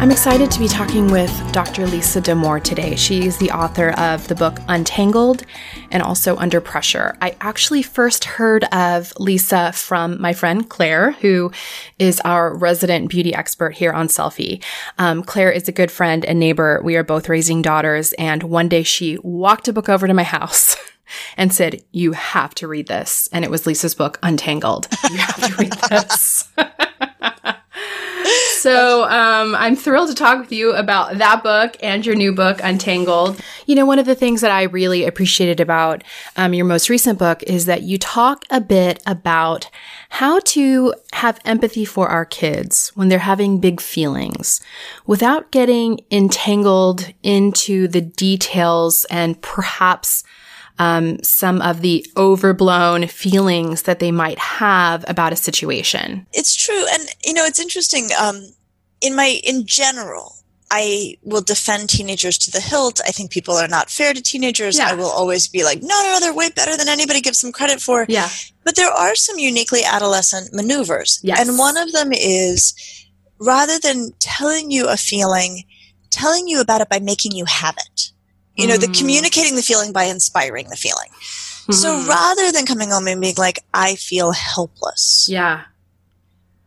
I'm excited to be talking with Dr. Lisa Damour today. She's the author of the book Untangled and also Under Pressure. I actually first heard of Lisa from my friend Claire, who is our resident beauty expert here on Selfie. Um, Claire is a good friend and neighbor. We are both raising daughters, and one day she walked a book over to my house. and said, You have to read this. And it was Lisa's book, Untangled. You have to read this. so um, I'm thrilled to talk with you about that book and your new book, Untangled. You know, one of the things that I really appreciated about um, your most recent book is that you talk a bit about how to have empathy for our kids when they're having big feelings without getting entangled into the details and perhaps um, some of the overblown feelings that they might have about a situation. It's true, and you know, it's interesting. Um, in my, in general, I will defend teenagers to the hilt. I think people are not fair to teenagers. Yeah. I will always be like, no, no, no, they're way better than anybody gives them credit for. Yeah. But there are some uniquely adolescent maneuvers. Yes. And one of them is rather than telling you a feeling, telling you about it by making you have it. You know, mm. the communicating the feeling by inspiring the feeling. Mm. So mm-hmm. rather than coming home and being like, I feel helpless. Yeah.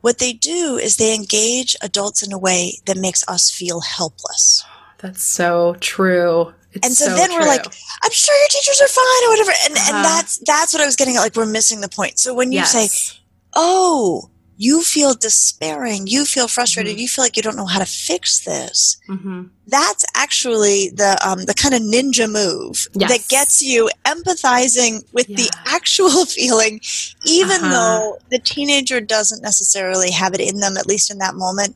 What they do is they engage adults in a way that makes us feel helpless. That's so true. It's and so, so then true. we're like, I'm sure your teachers are fine or whatever. And uh-huh. and that's that's what I was getting at. Like we're missing the point. So when you yes. say, Oh, you feel despairing, you feel frustrated, mm-hmm. you feel like you don't know how to fix this. Mm-hmm. That's actually the um, the kind of ninja move yes. that gets you empathizing with yeah. the actual feeling, even uh-huh. though the teenager doesn't necessarily have it in them, at least in that moment,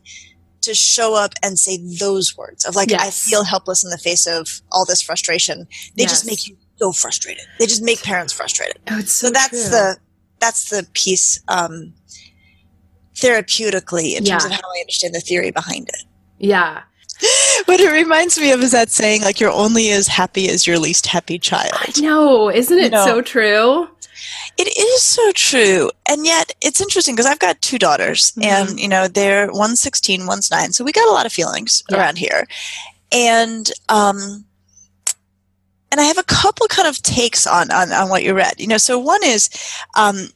to show up and say those words of like, yes. I feel helpless in the face of all this frustration. They yes. just make you so frustrated. They just make parents frustrated. Oh, so, so, that's true. the that's the piece um, therapeutically in terms of how I understand the theory behind it. Yeah. What it reminds me of is that saying, like, you're only as happy as your least happy child. I know. Isn't it so true? It is so true. And yet it's interesting because I've got two daughters mm-hmm. and, you know, they're one's 16, one's nine. So we got a lot of feelings yeah. around here. And, um, and I have a couple kind of takes on, on, on what you read. You know, so one is, um,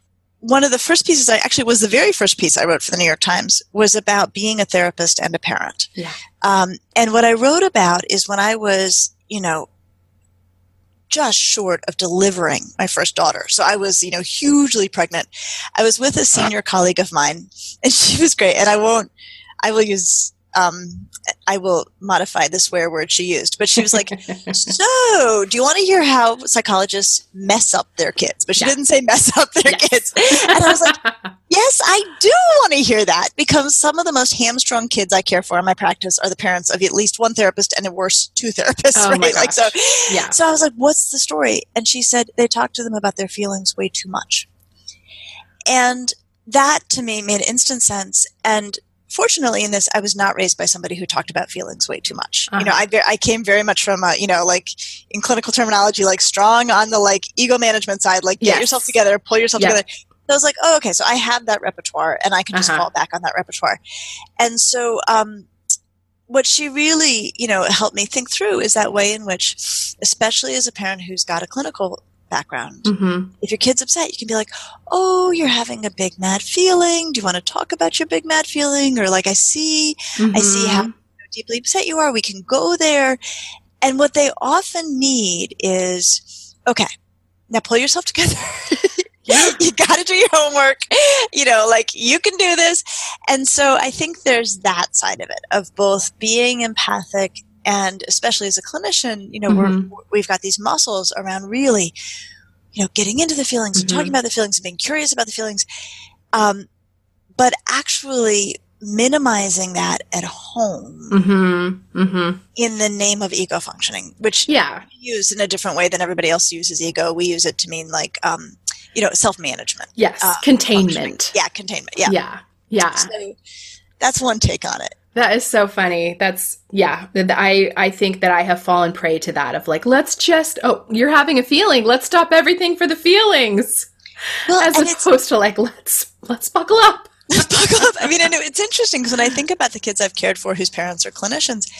one of the first pieces I actually was the very first piece I wrote for the New York Times was about being a therapist and a parent. Yeah. Um, and what I wrote about is when I was, you know, just short of delivering my first daughter. So I was, you know, hugely pregnant. I was with a senior colleague of mine and she was great. And I won't, I will use um, I will modify the swear word she used, but she was like, "So, do you want to hear how psychologists mess up their kids?" But she yeah. didn't say mess up their yes. kids, and I was like, "Yes, I do want to hear that because some of the most hamstrung kids I care for in my practice are the parents of at least one therapist and at worst two therapists." Oh right? Like so, yeah. So I was like, "What's the story?" And she said they talk to them about their feelings way too much, and that to me made instant sense and fortunately in this i was not raised by somebody who talked about feelings way too much uh-huh. you know uh-huh. I, I came very much from a, you know like in clinical terminology like strong on the like ego management side like get yes. yourself together pull yourself yep. together so i was like oh okay so i have that repertoire and i can just uh-huh. fall back on that repertoire and so um, what she really you know helped me think through is that way in which especially as a parent who's got a clinical background. Mm-hmm. If your kid's upset, you can be like, "Oh, you're having a big mad feeling. Do you want to talk about your big mad feeling?" Or like, "I see, mm-hmm. I see how mm-hmm. deeply upset you are. We can go there." And what they often need is, "Okay, now pull yourself together." You got to do your homework. You know, like you can do this. And so I think there's that side of it of both being empathic and especially as a clinician you know mm-hmm. we're, we've got these muscles around really you know getting into the feelings mm-hmm. and talking mm-hmm. about the feelings and being curious about the feelings. Um, but actually minimizing that at home mm-hmm. Mm-hmm. in the name of ego functioning which yeah. we use in a different way than everybody else uses ego. We use it to mean like um, you know self-management. Yes. Uh, containment. yeah containment. Yeah. Yeah. Yeah. So that's one take on it that is so funny. That's yeah. I I think that I have fallen prey to that of like let's just oh you're having a feeling let's stop everything for the feelings, well, as opposed to like let's let's buckle up. buckle up. I mean, and it's interesting because when I think about the kids I've cared for whose parents are clinicians,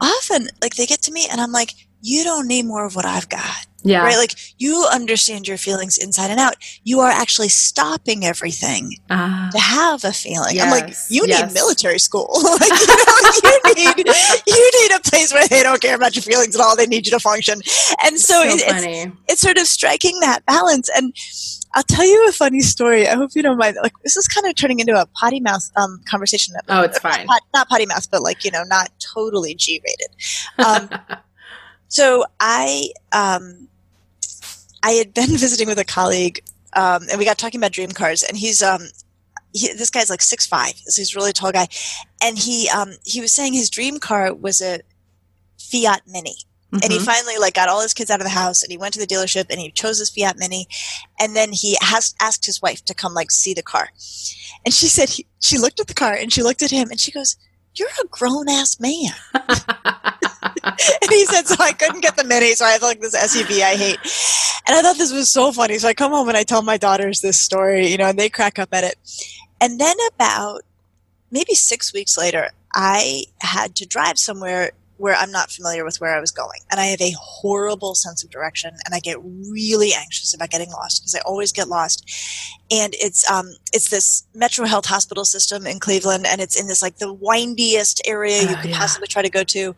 often like they get to me and I'm like, you don't need more of what I've got. Yeah. Right? Like you understand your feelings inside and out. You are actually stopping everything Ah. to have a feeling. I'm like, Yes, you yes. need military school. like, you, know, you need you need a place where they don't care about your feelings at all. They need you to function. And so, so it, it's it's sort of striking that balance. And I'll tell you a funny story. I hope you don't mind. Like this is kind of turning into a potty mouth um, conversation. Oh, it's fine. Not, not potty mouth, but like you know, not totally G rated. Um, so I um, I had been visiting with a colleague, um, and we got talking about dream cars, and he's um, he, this guy's like six five. So he's a really tall guy, and he um, he was saying his dream car was a Fiat Mini. And he Mhm. finally like got all his kids out of the house and he went to the dealership and he chose his fiat mini. And then he has asked his wife to come like see the car. And she said he, she looked at the car and she looked at him and she goes you're a grown-ass man and he said so i couldn't get the mini so i have like this suv i hate. And i thought this was so funny so i come home and i tell my daughters this story you know and they crack up at it. And then about maybe six weeks later i had to drive somewhere where I'm not familiar with where I was going. And I have a horrible sense of direction and I get really anxious about getting lost because I always get lost. And it's um it's this Metro Health hospital system in Cleveland and it's in this like the windiest area you Oh, could yeah. possibly try to go to.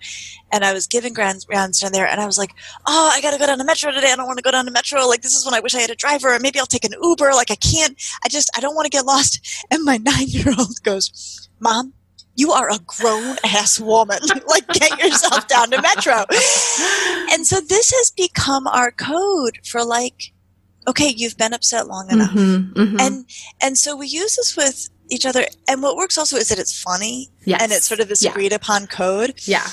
And I was giving grand rounds down there and I was like, Oh, I gotta go down to Metro today. I don't want to go down to Metro. Like this is when I wish I had a driver or maybe I'll take an Uber. Like I can't I just I don't want to get lost. And my nine year old goes, Mom, you are a grown ass woman. like, get yourself down to Metro. And so this has become our code for like, okay, you've been upset long enough. Mhm, mhm. And and so we use this with each other. And what works also is that it's funny yes. and it's sort of this Yeah. agreed upon code. yeah.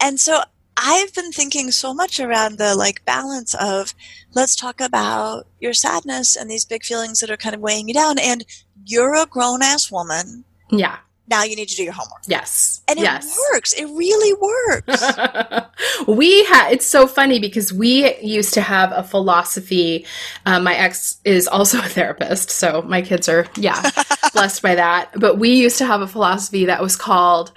And so I've been thinking so much around the like balance of let's talk about your sadness and these big feelings that are kind of weighing you down. And you're a grown ass woman. Yeah. Now you need to do your homework. Yes. And it yes. works. It really works. we had it's so funny because we used to have a philosophy um, my ex is also a therapist so my kids are yeah blessed by that but we used to have a philosophy that was called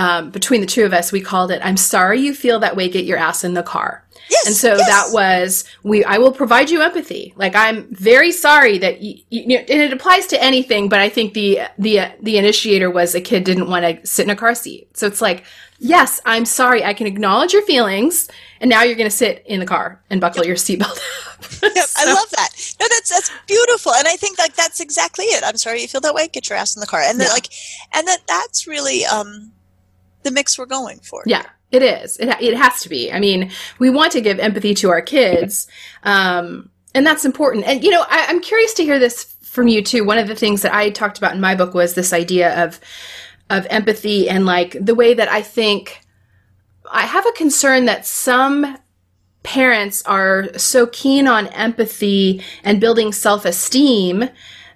um, between the two of us we called it i'm sorry you feel that way get your ass in the car Yes. and so yes. that was we i will provide you empathy like i'm very sorry that you, you and it applies to anything but i think the the the initiator was a kid didn't want to sit in a car seat so it's like yes i'm sorry i can acknowledge your feelings and now you're going to sit in the car and buckle your seatbelt up Yep, I love that. No, that's that's beautiful, and I think like that's exactly it. I'm sorry you feel that way. Get your ass in the car, and Yeah. like, and that that's really um, the mix we're going for. Yeah, it is. It, it has to be. I mean, we want to give empathy to our kids, um, and that's important. And you know, I, I'm curious to hear this from you too. One of the things that I talked about in my book was this idea of of empathy and like the way that I think I have a concern that some parents are so keen on empathy and building self-esteem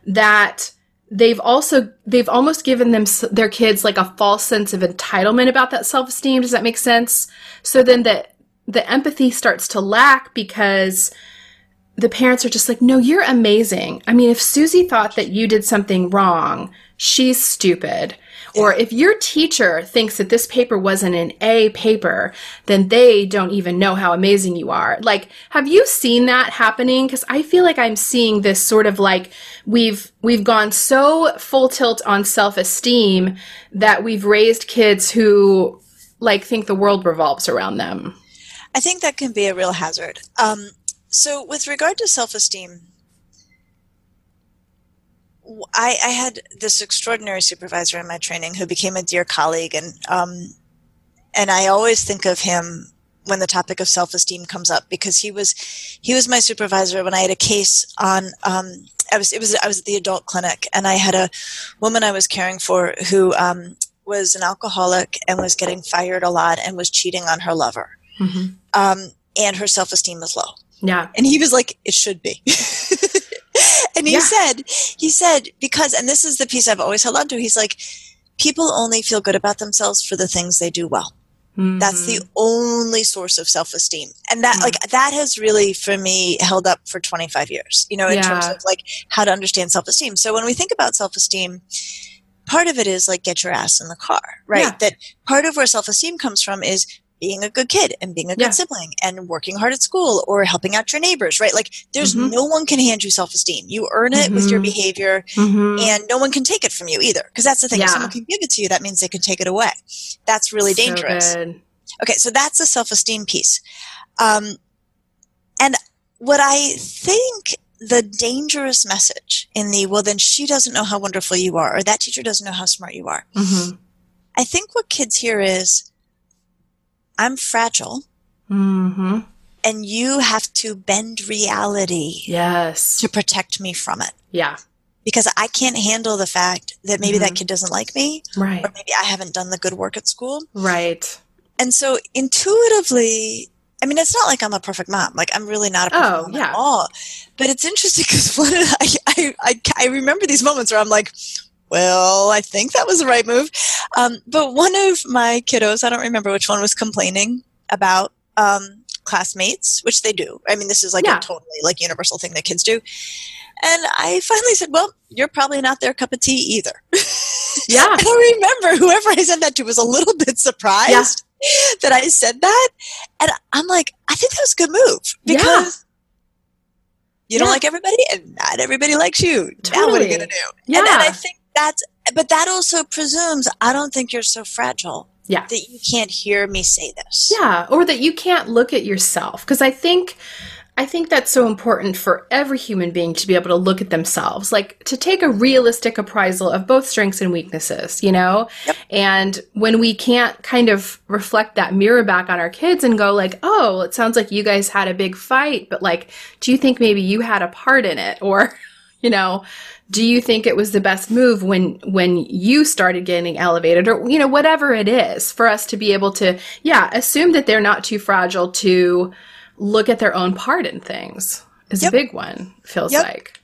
that they've also they've almost given them their kids like a false sense of entitlement about that self-esteem. Does that make sense? So then the the empathy starts to lack because the parents are just like no you're amazing. I mean if susie thought that you did something wrong she's stupid or if your teacher thinks that this paper wasn't an A paper, then they don't even know how amazing you are. Like, have you seen that happening? Cause I feel like I'm seeing this sort of like we've, we've gone so full tilt on self-esteem that we've raised kids who like think the world revolves around them. I think that can be a real hazard. Um, so, with regard to self esteem, I, I had this extraordinary supervisor in my training who became a dear colleague, and um, and I always think of him when the topic of self esteem comes up because he was he was my supervisor when I had a case on. Um, I was it was I was at the adult clinic, and I had a woman I was caring for who um, was an alcoholic and was getting fired a lot and was cheating on her lover Mm-hmm. um, and her self esteem was low. Yeah. And he was like, "It should be." and he Yeah. said, "He said because, and this is the piece I've always held on to. He's like, people only feel good about themselves for the things they do well. Mm-hmm. That's the only source of self-esteem. And that, mm-hmm. like, that has really, for me, held up for 25 years, you know, in yeah. terms of like how to understand self-esteem. So when we think about self-esteem, part of it is like get your ass in the car, right? Yeah. That part of where self-esteem comes from is being a good kid and being a good yeah. sibling and working hard at school or helping out your neighbors, right? Like there's mm-hmm. no one can hand you self-esteem. You earn it mm-hmm. with your mm-hmm. behavior mm-hmm. and no one can take it from you either. Cause that's the thing. Yeah. If someone can give it to you, that means they can take it away. That's really so dangerous. Good. Okay. So that's the self-esteem piece. Um, and what I think the dangerous message in the, well, then she doesn't know how wonderful you are, or that teacher doesn't know how smart you are. Mm-hmm. I think what kids hear is, I'm fragile. Mm-hmm. And you have to bend reality. Yes. To protect me from it. Yeah. Because I can't handle the fact that maybe mm-hmm. that kid doesn't like me. Right. Or maybe I haven't done the good work at school. Right. And so intuitively, I mean, it's not like I'm a perfect mom. Like I'm really not a perfect oh, mom yeah. at all. But it's interesting because I, I, I, I remember these moments where I'm like, well, I think that was the right move. Um, but one of my kiddos, I don't remember which one, was complaining about um, classmates, which they do. I mean, this is like yeah. a totally like universal thing that kids do. And I finally said, "Well, you're probably not their cup of tea either." Yeah. I remember whoever I said that to was a little bit surprised yeah. that I said that, and I'm like, I think that was a good move because. Yeah. You don't like everybody, and not everybody likes you. Totally. Now what are you gonna do? Yeah. And, and I think that's but that also presumes I don't think you're so fragile. Yeah. That you can't hear me say this. Yeah, or that you can't look at yourself because I think I think that's so important for every human being to be able to look at themselves, like to take a realistic appraisal of both strengths and weaknesses, you know? Yep. And when we can't kind of reflect that mirror back on our kids and go like, "Oh, it sounds like you guys had a big fight, but like do you think maybe you had a part in it?" or you know, do you think it was the best move when when you started getting elevated or you know whatever it is for us to be able to yeah assume that they're not too fragile to look at their own part in things is yep. a big one feels yep. like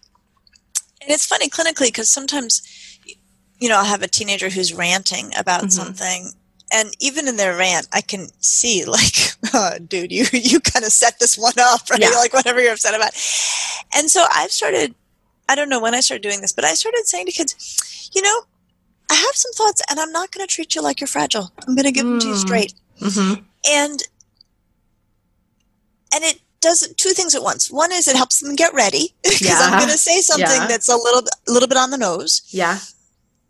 and it's funny clinically because sometimes you know i'll have a teenager who's ranting about mm-hmm. something and even in their rant i can see like oh, dude you you kind of set this one up right yeah. like whatever you're upset about and so i've started I don't know when I started doing this, but I started saying to kids, you know, I have some thoughts and I'm not going to treat you like you're fragile. I'm going to give mm. them to you mm. straight. Mm-hmm. And, and it does two things at once. One is it helps them get ready because yeah. I'm going to say something yeah. that's a little, a little bit on the nose. Yeah.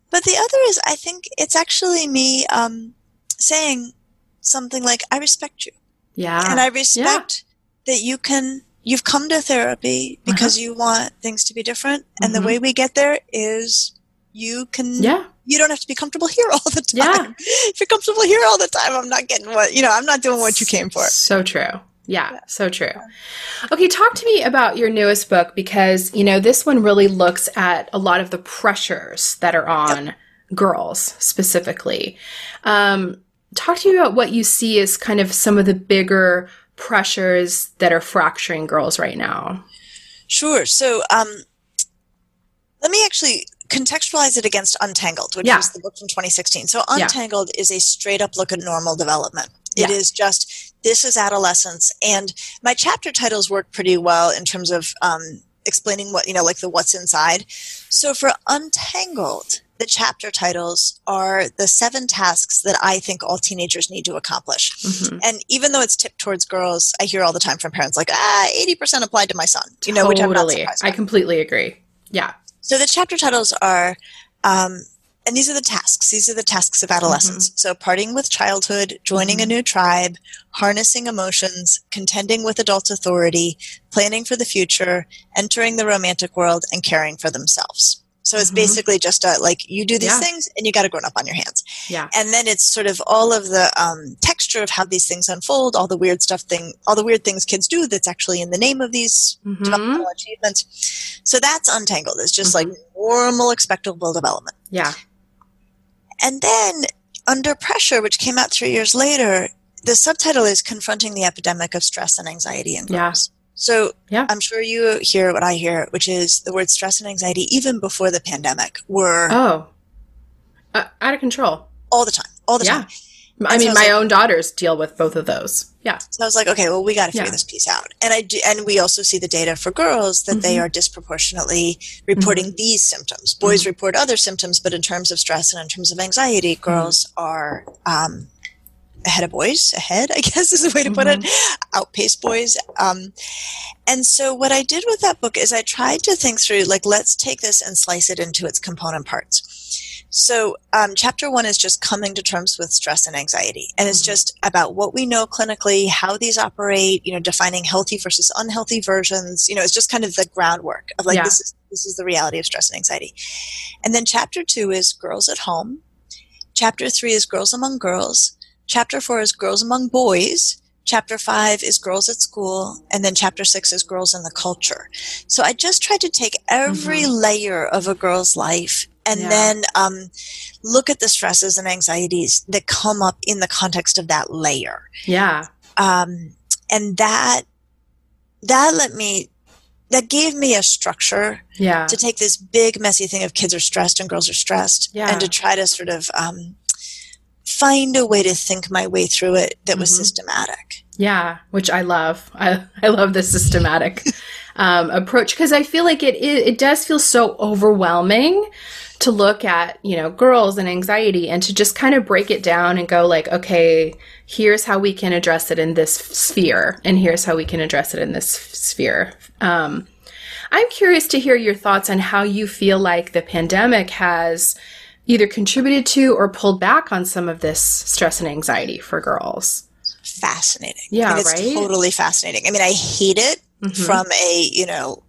But the other is I think it's actually me um, saying something like, I respect you. Yeah. And I respect yeah. that you can you've come to therapy because uh-huh. you want things to be different and mm-hmm. the way we get there is you can yeah you don't have to be comfortable here all the time yeah if you're comfortable here all the time i'm not getting what you know i'm not doing what you came for so true yeah, so true. Okay, talk to me about your newest book because, you know, this one really looks at a lot of the pressures that are on yep. girls specifically. Um, talk to me about what you see as kind of some of the bigger pressures that are fracturing girls right now? Sure. So um, let me actually contextualize it against Untangled, which yeah. was the book from 2016. So Untangled yeah. is a straight up look at normal development. It yeah. is just this is adolescence, and my chapter titles work pretty well in terms of um, explaining what you know, like the what's inside. So for Untangled, the chapter titles are the seven tasks that I think all teenagers need to accomplish. Mm-hmm. And even though it's tipped towards girls, I hear all the time from parents like, ah, 80% applied to my son, you know, totally. which I'm not surprised I completely agree. Yeah. So the chapter titles are, um, and these are the tasks. These are the tasks of adolescence. Mm-hmm. So, parting with childhood, joining mm-hmm. a new tribe, harnessing emotions, contending with adult authority, planning for the future, entering the romantic world, and caring for themselves. So it's mm-hmm. basically just a, like you do these yeah. things and you got to grown up on your hands. Yeah. And then it's sort of all of the um, texture of how these things unfold, all the weird stuff thing, all the weird things kids do that's actually in the name of these mm-hmm. developmental achievements. So that's untangled. It's just mm-hmm. like normal, expectable development. Yeah. And then under pressure, which came out three years later, the subtitle is confronting the epidemic of stress and anxiety in girls. Yeah. So yeah. I'm sure you hear what I hear, which is the word stress and anxiety, even before the pandemic, were oh uh, out of control all the time, all the yeah. time. I mean, my like, own daughters deal with both of those. Yeah. So I was like, okay, well, we got to figure yeah. this piece out. And I do, and we also see the data for girls that mm-hmm. they are disproportionately reporting mm-hmm. these symptoms. Boys mm-hmm. report other symptoms, but in terms of stress and in terms of anxiety, mm-hmm. girls are um, ahead of boys. Ahead, I guess is the way to put it. Mm-hmm. Outpace boys. Um, and so what I did with that book is I tried to think through, like, let's take this and slice it into its component parts. So, um, chapter one is just coming to terms with stress and anxiety. And it's mm-hmm. just about what we know clinically, how these operate, you know, defining healthy versus unhealthy versions. You know, it's just kind of the groundwork of like, yeah. this is, this is the reality of stress and anxiety. And then chapter two is girls at home. Chapter three is girls among girls. Chapter four is girls among boys. Chapter five is girls at school. And then chapter six is girls in the culture. So I just tried to take every mm-hmm. layer of a girl's life and yeah. then um, look at the stresses and anxieties that come up in the context of that layer. Yeah. Um, and that that let me that gave me a structure yeah. to take this big messy thing of kids are stressed and girls are stressed yeah. and to try to sort of um, find a way to think my way through it that was mm-hmm. systematic yeah which i love i, I love the systematic um, approach because i feel like it, it, it does feel so overwhelming to look at, you know, girls and anxiety and to just kind of break it down and go like, okay, here's how we can address it in this sphere and here's how we can address it in this sphere. Um, I'm curious to hear your thoughts on how you feel like the pandemic has either contributed to or pulled back on some of this stress and anxiety for girls. Fascinating. Yeah, I it's right? totally fascinating. I mean, I hate it mm-hmm. from a, you know,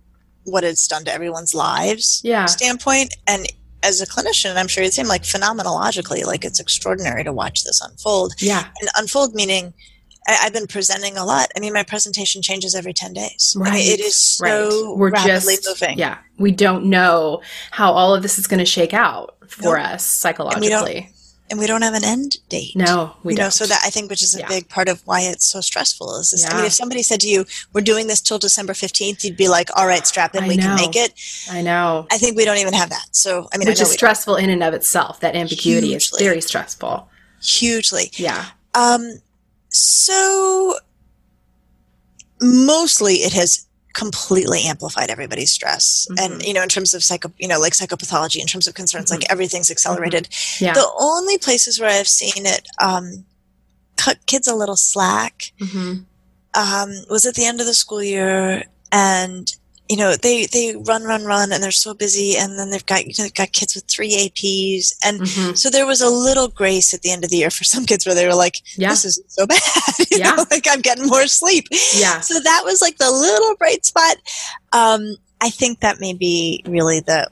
what it's done to everyone's lives yeah. standpoint. And as a clinician, I'm sure you'd seem like phenomenologically, like it's extraordinary to watch this unfold. Yeah. And unfold meaning I, have been presenting a lot. I mean, my presentation changes every 10 days. Right. I mean, it is so right. We're rapidly just, moving. Yeah. We don't know how all of this is going to shake out for nope. us psychologically and we don't have an end date. No, we you don't. know. So that I think, which is a yeah. big part of why it's so stressful, is this. Yeah. I mean, if somebody said to you, "We're doing this till December fifteenth, you'd be like, "All right, strap in, I we know. can make it." I know. I think we don't even have that. So I mean, which I is stressful don't. in and of itself. That ambiguity Hugely. is very stressful. Hugely. Yeah. Um. So mostly, it has completely amplified everybody's stress mm-hmm. and you know in terms of psycho you know like psychopathology in terms of concerns mm-hmm. like everything's accelerated mm-hmm. yeah. the only places where i've seen it um, cut kids a little slack mm-hmm. um, was at the end of the school year and you know they they run run run and they're so busy and then they've got you know, they've got kids with three aps and mm-hmm. so there was a little grace at the end of the year for some kids where they were like yeah. this isn't so bad you yeah. know like i'm getting more sleep yeah so that was like the little bright spot um i think that may be really the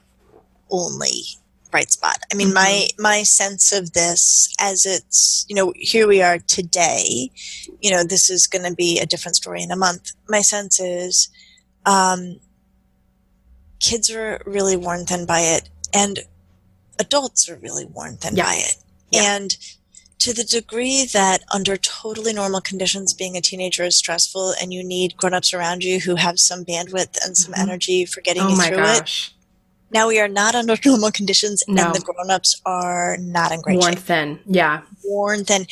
only bright spot i mean mm-hmm. my my sense of this as it's you know here we are today you know this is going to be a different story in a month my sense is um, kids are really worn thin by it, and adults are really worn thin yeah. by it. Yeah. And to the degree that under totally normal conditions, being a teenager is stressful, and you need grown-ups around you who have some bandwidth and some mm-hmm. energy for getting oh you through gosh. it. Now we are not under normal conditions, no. and the grown-ups are not in great worn shape. Worn thin, yeah, worn thin,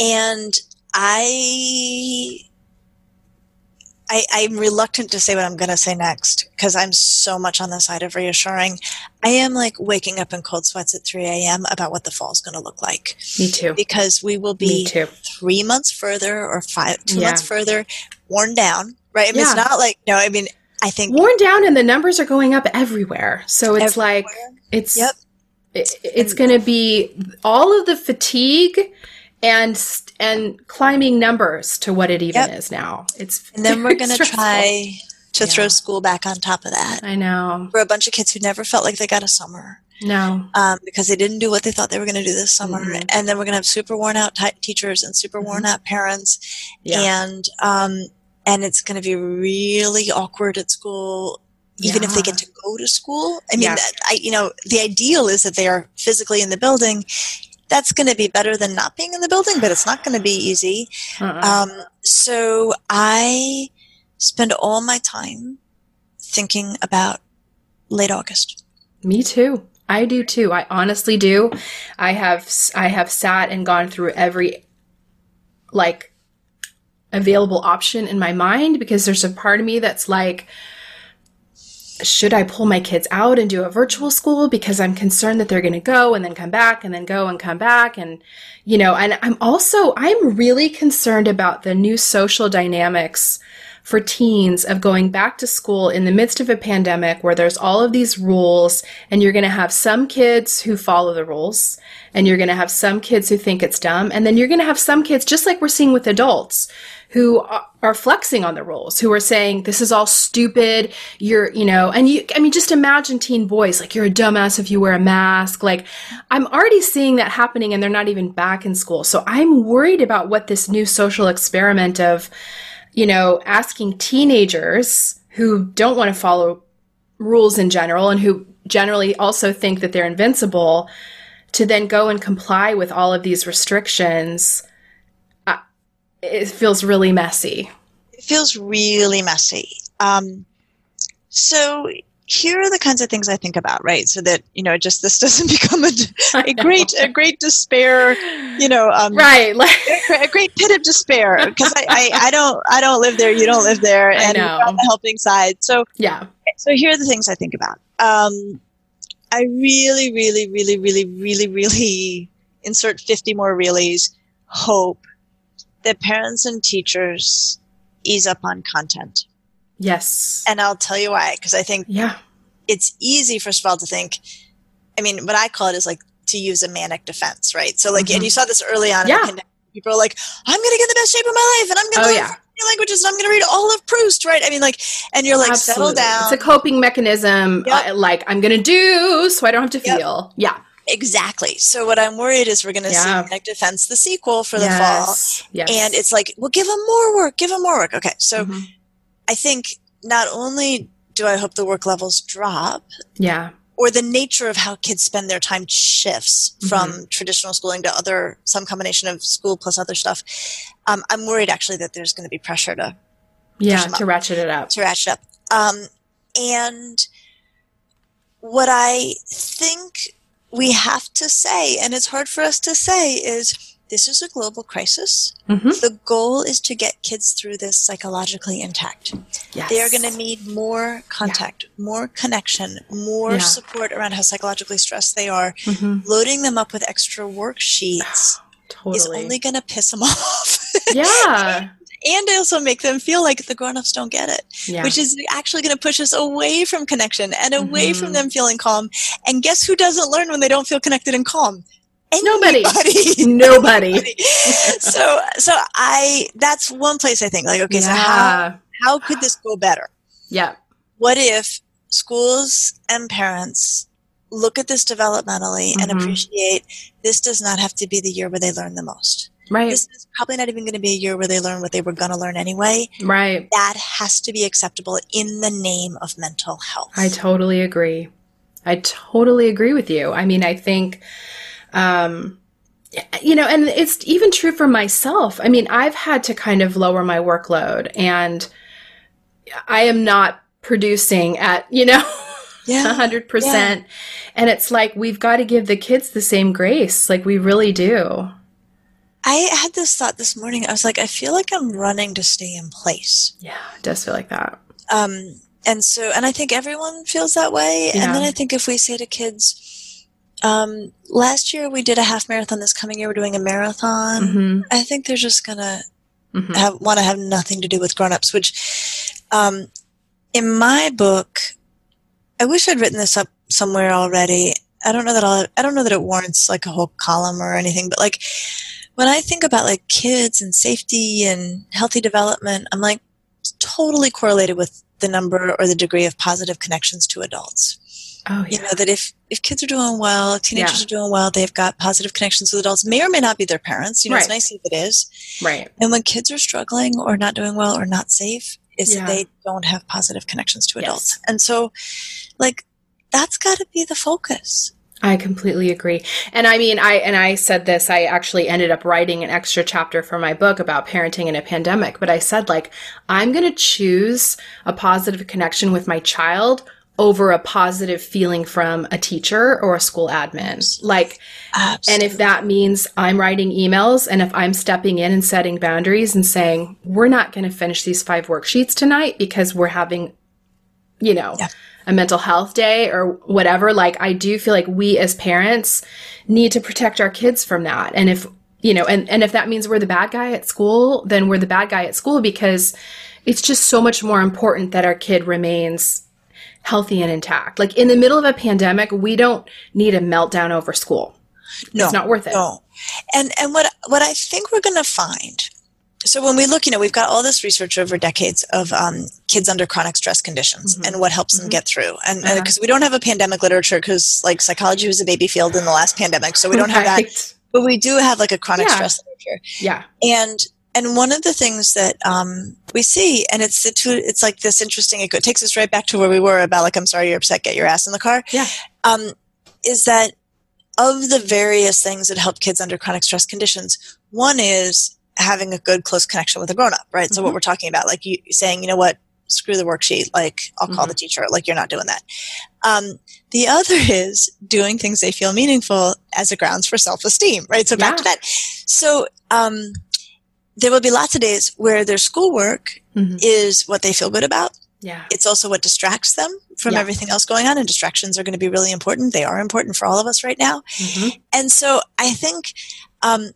and I I, I'm reluctant to say what I'm going to say next because I'm so much on the side of reassuring. I am like waking up in cold sweats at 3 a.m. about what the fall is going to look like. Me too. Because we will be three months further or five, two yeah. months further, worn down, right? I mean, yeah. It's not like, no, I mean, I think. Worn down and the numbers are going up everywhere. So it's everywhere. like, it's. Yep. It, it's going to be all of the fatigue and and climbing numbers to what it even yep. is now. It's and then we're going to try to yeah. throw school back on top of that. I know for a bunch of kids who never felt like they got a summer. No, um, because they didn't do what they thought they were going to do this summer, mm-hmm. and then we're going to have super worn out t- teachers and super mm-hmm. worn out parents, yeah. and um, and it's going to be really awkward at school even yeah. if they get to go to school. I mean, yeah. I, you know, the ideal is that they are physically in the building that's going to be better than not being in the building, but it's not going to be easy. Um, so I spend all my time thinking about late August. Me too. I do too. I honestly do. I have I have sat and gone through every like available option in my mind because there's a part of me that's like, should I pull my kids out and do a virtual school because I'm concerned that they're going to go and then come back and then go and come back? And you know and I'm also I'm really concerned about the new social dynamics for teens of going back to school in the midst of a pandemic where there's all of these rules and you're going to have some kids who follow the rules and you're going to have some kids who think it's dumb. And then you're going to have some kids just like we're seeing with adults who are flexing on the rules, who are saying, this is all stupid. You're, you know, and you, I mean, just imagine teen boys, like, you're a dumbass if you wear a mask. Like, I'm already seeing that happening and they're not even back in school. So I'm worried about what this new social experiment of, you know, asking teenagers who don't want to follow rules in general and who generally also think that they're invincible to then go and comply with all of these restrictions it feels really messy. It feels really messy. Um, so here are the kinds of things I think about, right? So that you know, just this doesn't become a, a great a great despair, you know, um, right? Like a great pit of despair because I, I, I don't I don't live there, you don't live there, and we're on the helping side. So yeah. So here are the things I think about. Um, I really, really, really, really, really, really insert fifty more reallys. Hope that parents and teachers ease up on content. Yes. And I'll tell you why, because I think yeah. it's easy, first of all, to think, I mean, what I call it is like to use a manic defense, right? So, like, mm-hmm. and you saw this early on yeah. People are like, I'm going to get the best shape of my life and I'm going to oh, learn yeah. languages and I'm going to read all of Proust, right? I mean, like, and you're like, Absolutely. settle down. It's a coping mechanism, yep. uh, like, I'm going to do so I don't have to feel. Yeah. Exactly. So what I'm worried is we're going to yeah. see Manic Defense, the sequel for the yes. fall, yes. and it's like, well, give them more work, give them more work. Okay, so mm-hmm. I think not only do I hope the work levels drop, yeah, or the nature of how kids spend their time shifts mm-hmm. from traditional schooling to other some combination of school plus other stuff. Um, I'm worried actually that there's going to be pressure to yeah to ratchet it up to ratchet up, um, and what I think we have to say, and it's hard for us to say, is this is a global crisis. Mm-hmm. The goal is to get kids through this psychologically intact. Yes. They are going to need more contact, yeah. more connection, more yeah. support around how psychologically stressed they are. Mm-hmm. Loading them up with extra worksheets totally. is only going to piss them off. Yeah and also make them feel like the grown-ups don't get it yeah. which is actually going to push us away from connection and away mm-hmm. from them feeling calm and guess who doesn't learn when they don't feel connected and calm Anybody. Nobody. Nobody. so so I that's one place I think like okay yeah. so how how could this go better? Yeah. What if schools and parents look at this developmentally mm-hmm. and appreciate this does not have to be the year where they learn the most. Right. This is probably not even going to be a year where they learn what they were going to learn anyway. Right. That has to be acceptable in the name of mental health. I totally agree. I totally agree with you. I mean, I think, um, you know, and it's even true for myself. I mean, I've had to kind of lower my workload and I am not producing at, you know, yeah, 100%. Yeah. And it's like, we've got to give the kids the same grace. Like, we really do. I had this thought this morning. I was like, I feel like I'm running to stay in place. Yeah, it does feel like that. Um, and so, and I think everyone feels that way. Yeah. And then I think if we say to kids, um, last year we did a half marathon. This coming year we're doing a marathon. Mm-hmm. I think they're just gonna mm-hmm. have want to have nothing to do with grown-ups. Which, um, in my book, I wish I'd written this up somewhere already. I don't know that I'll, I don't know that it warrants like a whole column or anything, but like when I think about like kids and safety and healthy development, I'm like totally correlated with the number or the degree of positive connections to adults. Oh, yeah. You know, that if, if kids are doing well, teenagers Yeah. are doing well, they've got positive connections with adults, may or may not be their parents. You know, it's nice if it is. Right. And when kids are struggling or not doing well or not safe, is Yeah. that they don't have positive connections to Yes. adults. And so, like, that's got to be the focus. I completely agree. And I mean, I, and I said this, I actually ended up writing an extra chapter for my book about parenting in a pandemic, but I said like, I'm going to choose a positive connection with my child over a positive feeling from a teacher or a school admin. Like, Absolutely. and if that means I'm writing emails and if I'm stepping in and setting boundaries and saying, we're not going to finish these five worksheets tonight because we're having, you know, yeah. A mental health day or whatever, like, I do feel like we as parents need to protect our kids from that. And if, you know, and, and if that means we're the bad guy at school, then we're the bad guy at school because it's just so much more important that our kid remains healthy and intact. Like in the middle of a pandemic, we don't need a meltdown over school. No, it's not worth it. No. And and what what I think we're going to find. So when we look, you know, we've got all this research over decades of um, kids under chronic stress conditions mm-hmm. and what helps mm-hmm. them get through. And because uh-huh. we don't have a pandemic literature, because like psychology was a baby field in the last pandemic, so we don't right. have that. But we do have like a chronic yeah. stress literature. Yeah. And and one of the things that um, we see, and it's the two, it's like this interesting. It takes us right back to where we were about like, I'm sorry you're upset. Get your ass in the car. Yeah. Um, is that of the various things that help kids under chronic stress conditions? One is having a good close connection with a grown up, right? Mm-hmm. So what mm-hmm. we're talking about, like you saying, you know what, screw the worksheet. Like I'll call mm-hmm. the teacher. Like you're not doing that. Um, the other is doing things they feel meaningful as a grounds for self esteem, right? So back yeah. to that. So um, there will be lots of days where their schoolwork mm-hmm. is what they feel good about. Yeah. It's also what distracts them from yeah. everything else going on, and distractions are going to be really important. They are important for all of us right now. Mm-hmm. And so I think um,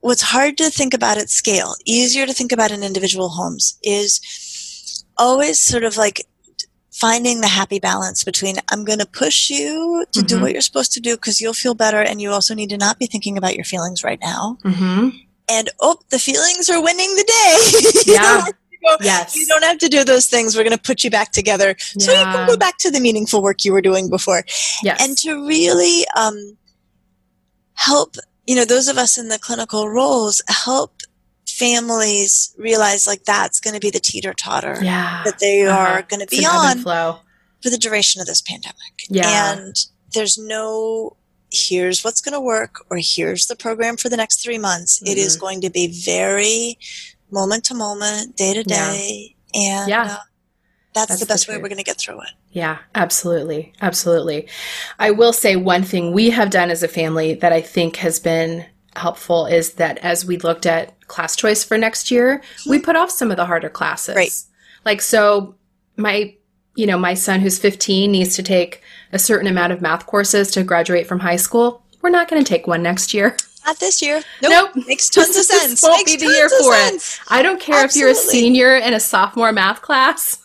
what's hard to think about at scale, easier to think about in individual homes, is always sort of like finding the happy balance between I'm going to push you to mm-hmm. do what you're supposed to do because you'll feel better, and you also need to not be thinking about your feelings right now. Mm-hmm and oh, the feelings are winning the day. Yeah. Go, yes. You don't have to do those things. We're going to put you back together yeah. so you can go back to the meaningful work you were doing before. Yes. And to really um, help, you know, those of us in the clinical roles, help families realize like that's going to be the teeter totter yeah. that they uh-huh. are going to be on flow. for the duration of this pandemic. Yeah. And there's no here's what's going to work or here's the program for the next three months. Mm-hmm. It is mm-hmm. going to be very moment to moment, day to day. And yeah. Uh, that's, that's, the best the way we're going to get through it. Yeah, absolutely. Absolutely. I will say one thing we have done as a family that I think has been helpful is that as we looked at class choice for next year, we hmm. put off some of the harder classes. Right. Like, so my, you know, my son who's 15 needs to take a certain amount of math courses to graduate from high school. We're not going to take one next year. Not this year. Nope. nope. Makes tons of sense. This won't Makes be the year for sense. it. I don't care Absolutely. if you're a senior in a sophomore math class.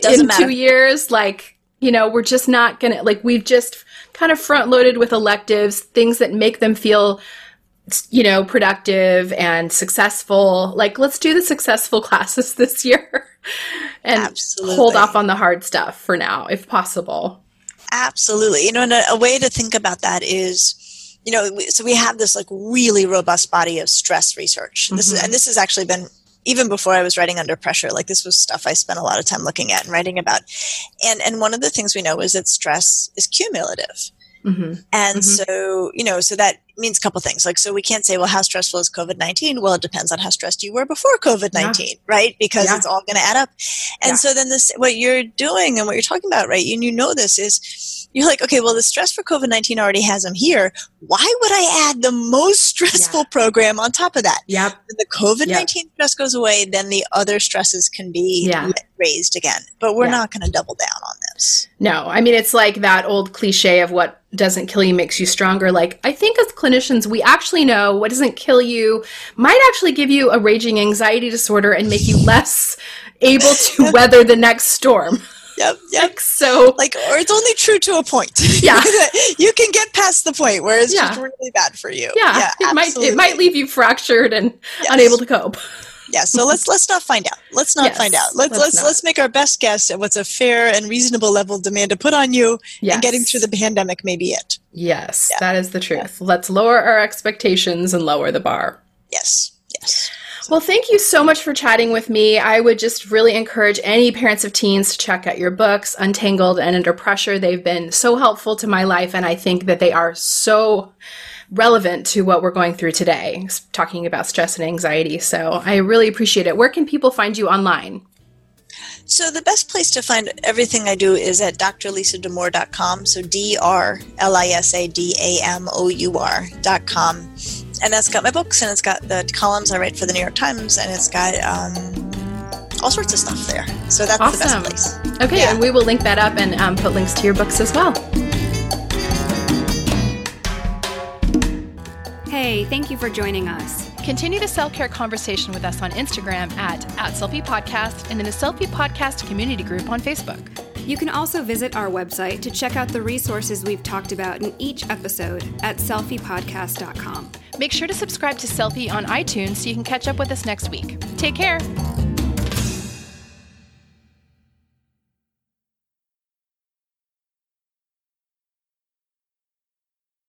Doesn't in matter. two years, like, you know, we're just not going to, like, we've just kind of front loaded with electives, things that make them feel you know, productive and successful. Like, let's do the successful classes this year and Absolutely. hold off on the hard stuff for now, if possible. Absolutely. You know, and a, a way to think about that is, you know, so we have this like really robust body of stress research. Mm-hmm. This is, and this has actually been even before I was writing under pressure. Like this was stuff I spent a lot of time looking at and writing about. And and one of the things we know is that stress is cumulative. Mm-hmm. And mm-hmm. so, you know, so that means a couple things. Like, so we can't say, well, how stressful is COVID 19? Well, it depends on how stressed you were before COVID 19, yeah. right? Because yeah. it's all going to add up. And yeah. so then this, what you're doing and what you're talking about, right? And you know this is, you're like, okay, well, the stress for COVID 19 already has them here. Why would I add the most stressful program on top of that? Yep. When the COVID 19 yep. stress goes away, then the other stresses can be raised again. But we're not going to double down on this. No, I mean, it's like that old cliche of what doesn't kill you makes you stronger. Like, I think as clinicians, we actually know what doesn't kill you might actually give you a raging anxiety disorder and make you less able to weather the next storm. Yep, yep. Like, so, like, or it's only true to a point. Yeah, you can get past the point where it's yeah. just really bad for you. Yeah, yeah it might it might leave you fractured and yes. unable to cope yeah so let's let's not find out let's not yes, find out let's let's let's, let's, make our best guess at what's a fair and reasonable level of demand to put on you yes. and getting through the pandemic may be it yes yeah. that is the truth let's lower our expectations and lower the bar yes yes well, thank you so much for chatting with me. I would just really encourage any parents of teens to check out your books, Untangled and Under Pressure. They've been so helpful to my life, and I think that they are so relevant to what we're going through today, talking about stress and anxiety. So I really appreciate it. Where can people find you online? So the best place to find everything I do is at drlisadamour.com. So D R L I S A D A M O U R.com. And that's got my books and it's got the columns I write for the New York Times and it's got um, all sorts of stuff there. So that's awesome. the best place. Okay, yeah. and we will link that up and um, put links to your books as well. Hey, thank you for joining us. Continue the self care conversation with us on Instagram at, at Selfie Podcast and in the Selfie Podcast community group on Facebook. You can also visit our website to check out the resources we've talked about in each episode at selfiepodcast.com. Make sure to subscribe to Selfie on iTunes so you can catch up with us next week. Take care.